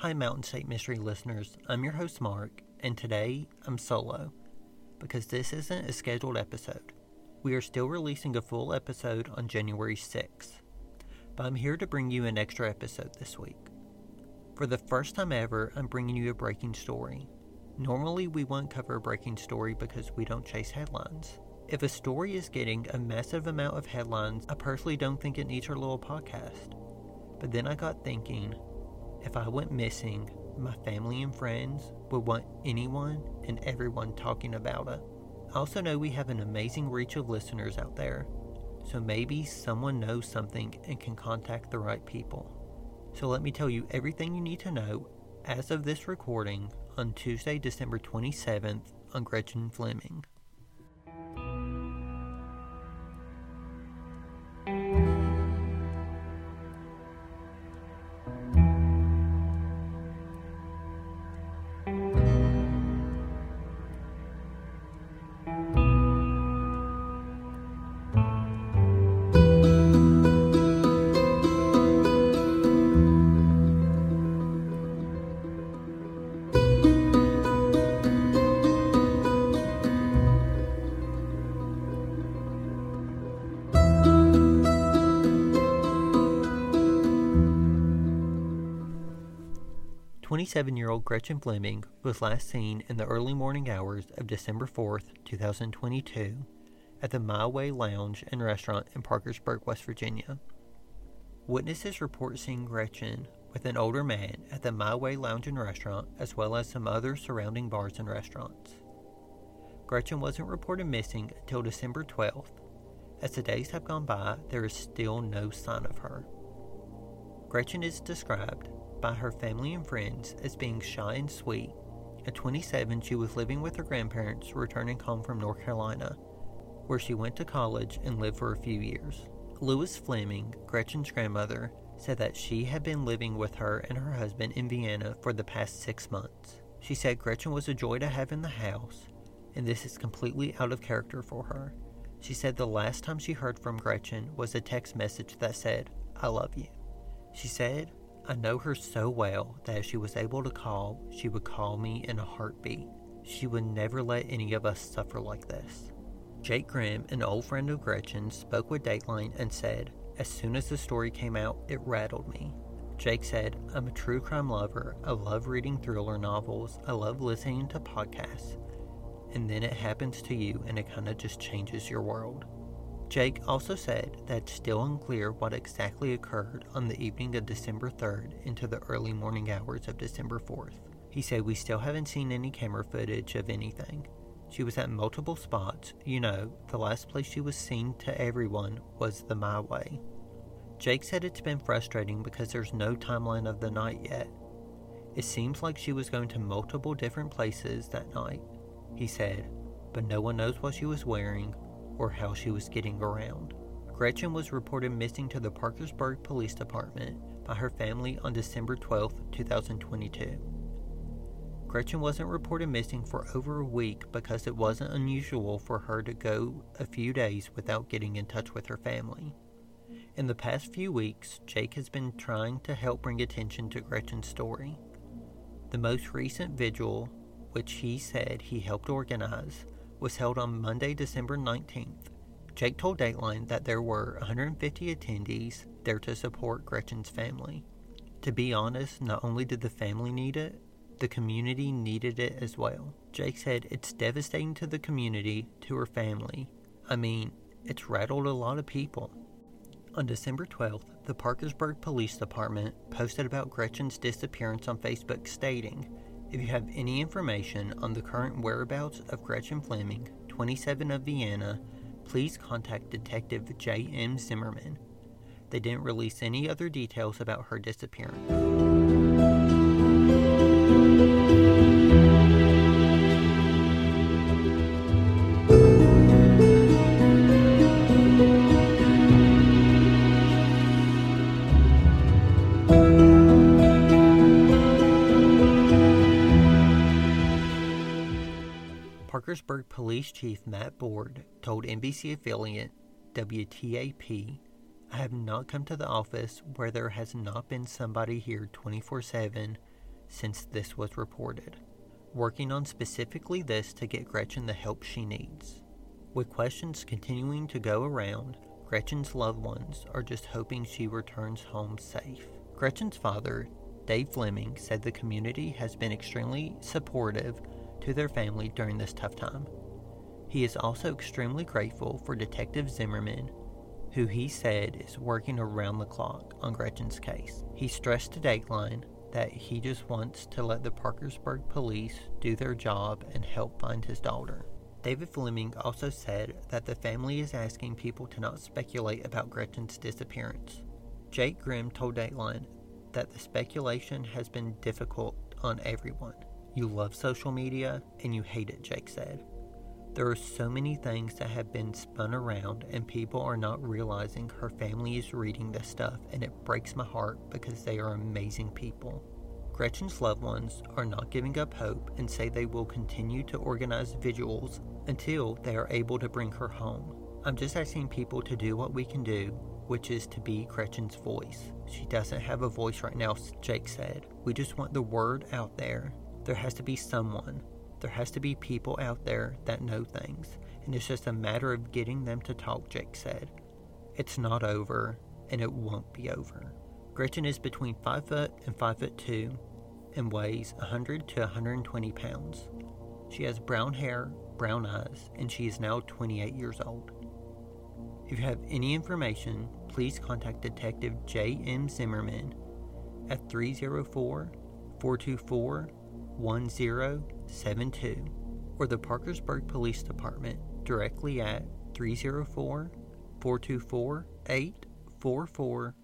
Hi, Mountain State Mystery listeners. I'm your host, Mark, and today I'm solo because this isn't a scheduled episode. We are still releasing a full episode on January 6th, but I'm here to bring you an extra episode this week. For the first time ever, I'm bringing you a breaking story. Normally, we won't cover a breaking story because we don't chase headlines. If a story is getting a massive amount of headlines, I personally don't think it needs our little podcast. But then I got thinking if I went missing, my family and friends would want anyone and everyone talking about it. I also know we have an amazing reach of listeners out there, so maybe someone knows something and can contact the right people. So let me tell you everything you need to know as of this recording on Tuesday, December 27th on Gretchen Fleming. 27 year old Gretchen Fleming was last seen in the early morning hours of December 4th, 2022, at the My Way Lounge and Restaurant in Parkersburg, West Virginia. Witnesses report seeing Gretchen with an older man at the My Way Lounge and Restaurant, as well as some other surrounding bars and restaurants. Gretchen wasn't reported missing until December 12th. As the days have gone by, there is still no sign of her. Gretchen is described by her family and friends as being shy and sweet. At 27, she was living with her grandparents, returning home from North Carolina, where she went to college and lived for a few years. Louise Fleming, Gretchen's grandmother, said that she had been living with her and her husband in Vienna for the past six months. She said Gretchen was a joy to have in the house, and this is completely out of character for her. She said the last time she heard from Gretchen was a text message that said, I love you. She said, I know her so well that if she was able to call, she would call me in a heartbeat. She would never let any of us suffer like this. Jake Grimm, an old friend of Gretchen, spoke with Dateline and said, As soon as the story came out, it rattled me. Jake said, I'm a true crime lover. I love reading thriller novels. I love listening to podcasts. And then it happens to you and it kind of just changes your world. Jake also said that it's still unclear what exactly occurred on the evening of December 3rd into the early morning hours of December 4th. He said, We still haven't seen any camera footage of anything. She was at multiple spots. You know, the last place she was seen to everyone was the My Way. Jake said it's been frustrating because there's no timeline of the night yet. It seems like she was going to multiple different places that night, he said, but no one knows what she was wearing or how she was getting around. Gretchen was reported missing to the Parkersburg Police Department by her family on December 12, 2022. Gretchen wasn't reported missing for over a week because it wasn't unusual for her to go a few days without getting in touch with her family. In the past few weeks, Jake has been trying to help bring attention to Gretchen's story. The most recent vigil, which he said he helped organize, was held on Monday, December 19th. Jake told Dateline that there were 150 attendees there to support Gretchen's family. To be honest, not only did the family need it, the community needed it as well. Jake said it's devastating to the community, to her family. I mean, it's rattled a lot of people. On December 12th, the Parkersburg Police Department posted about Gretchen's disappearance on Facebook stating, if you have any information on the current whereabouts of Gretchen Fleming, 27 of Vienna, please contact Detective J. M. Zimmerman. They didn't release any other details about her disappearance. Police Chief Matt Board told NBC affiliate WTAP, I have not come to the office where there has not been somebody here 24 7 since this was reported, working on specifically this to get Gretchen the help she needs. With questions continuing to go around, Gretchen's loved ones are just hoping she returns home safe. Gretchen's father, Dave Fleming, said the community has been extremely supportive to their family during this tough time. He is also extremely grateful for Detective Zimmerman, who he said is working around the clock on Gretchen's case. He stressed to Dateline that he just wants to let the Parkersburg police do their job and help find his daughter. David Fleming also said that the family is asking people to not speculate about Gretchen's disappearance. Jake Grimm told Dateline that the speculation has been difficult on everyone. You love social media and you hate it, Jake said. There are so many things that have been spun around, and people are not realizing her family is reading this stuff, and it breaks my heart because they are amazing people. Gretchen's loved ones are not giving up hope and say they will continue to organize vigils until they are able to bring her home. I'm just asking people to do what we can do, which is to be Gretchen's voice. She doesn't have a voice right now, Jake said. We just want the word out there. There has to be someone. There has to be people out there that know things, and it's just a matter of getting them to talk, Jake said. It's not over, and it won't be over. Gretchen is between 5 foot and 5 foot 2 and weighs 100 to 120 pounds. She has brown hair, brown eyes, and she is now 28 years old. If you have any information, please contact Detective J.M. Zimmerman at 304 424 1072 or the Parkersburg Police Department directly at 304 424 844